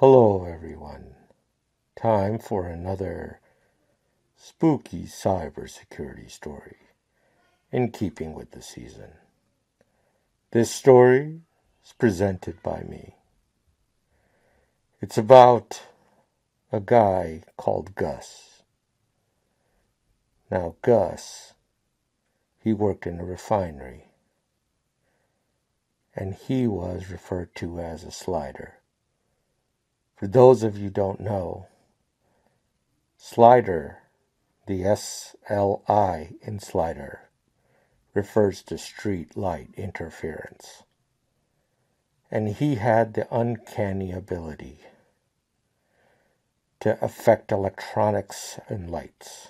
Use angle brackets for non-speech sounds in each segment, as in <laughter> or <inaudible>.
Hello, everyone. Time for another spooky cybersecurity story in keeping with the season. This story is presented by me. It's about a guy called Gus. Now, Gus, he worked in a refinery, and he was referred to as a slider. For those of you don't know, slider, the SLI in slider, refers to street light interference. And he had the uncanny ability to affect electronics and lights.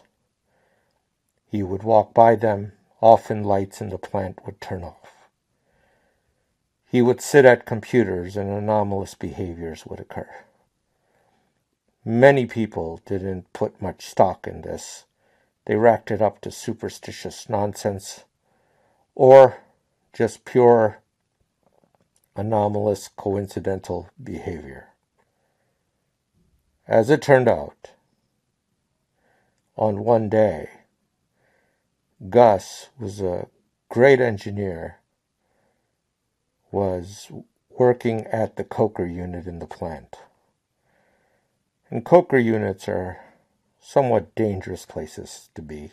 He would walk by them, often lights in the plant would turn off. He would sit at computers and anomalous behaviors would occur. Many people didn't put much stock in this. They racked it up to superstitious nonsense or just pure anomalous coincidental behavior. As it turned out, on one day, Gus was a great engineer, was working at the coker unit in the plant. And coker units are somewhat dangerous places to be.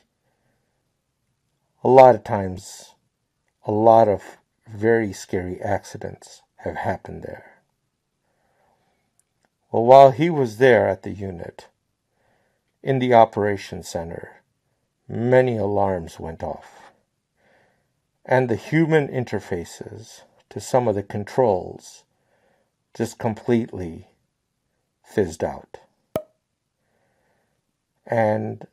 A lot of times, a lot of very scary accidents have happened there. Well, while he was there at the unit, in the operations center, many alarms went off. And the human interfaces to some of the controls just completely fizzed out. And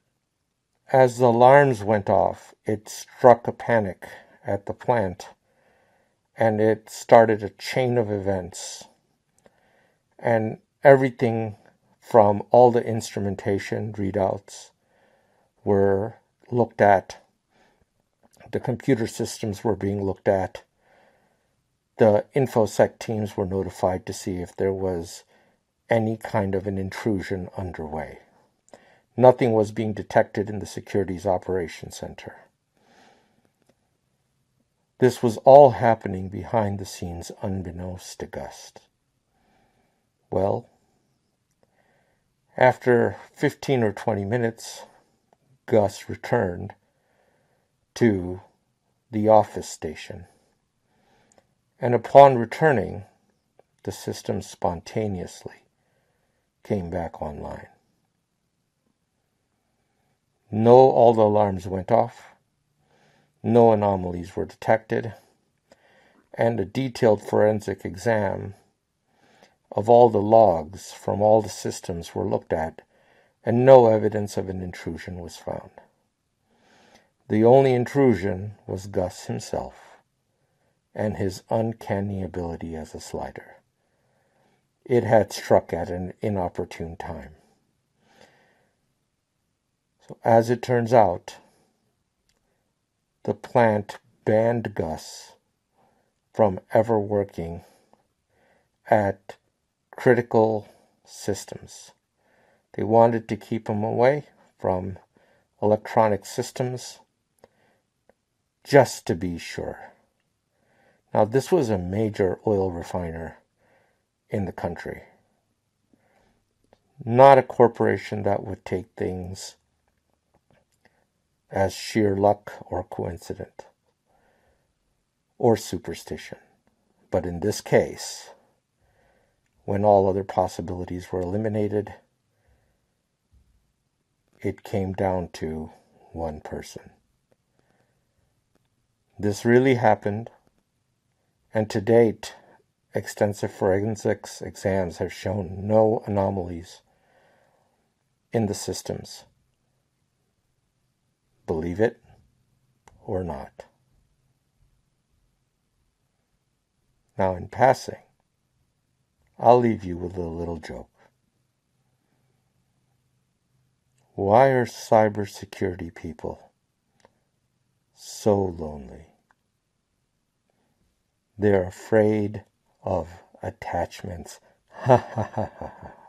as the alarms went off, it struck a panic at the plant and it started a chain of events. And everything from all the instrumentation readouts were looked at, the computer systems were being looked at, the InfoSec teams were notified to see if there was any kind of an intrusion underway. Nothing was being detected in the Securities Operations Center. This was all happening behind the scenes unbeknownst to Gus. Well, after 15 or 20 minutes, Gus returned to the office station. And upon returning, the system spontaneously came back online. No, all the alarms went off. No anomalies were detected. And a detailed forensic exam of all the logs from all the systems were looked at, and no evidence of an intrusion was found. The only intrusion was Gus himself and his uncanny ability as a slider. It had struck at an inopportune time. So, as it turns out, the plant banned Gus from ever working at critical systems. They wanted to keep him away from electronic systems just to be sure. Now, this was a major oil refiner in the country, not a corporation that would take things as sheer luck or coincidence or superstition. But in this case, when all other possibilities were eliminated, it came down to one person. This really happened, and to date, extensive forensics exams have shown no anomalies in the systems Believe it or not. Now, in passing, I'll leave you with a little joke. Why are cybersecurity people so lonely? They're afraid of attachments. <laughs> Ha ha ha ha ha.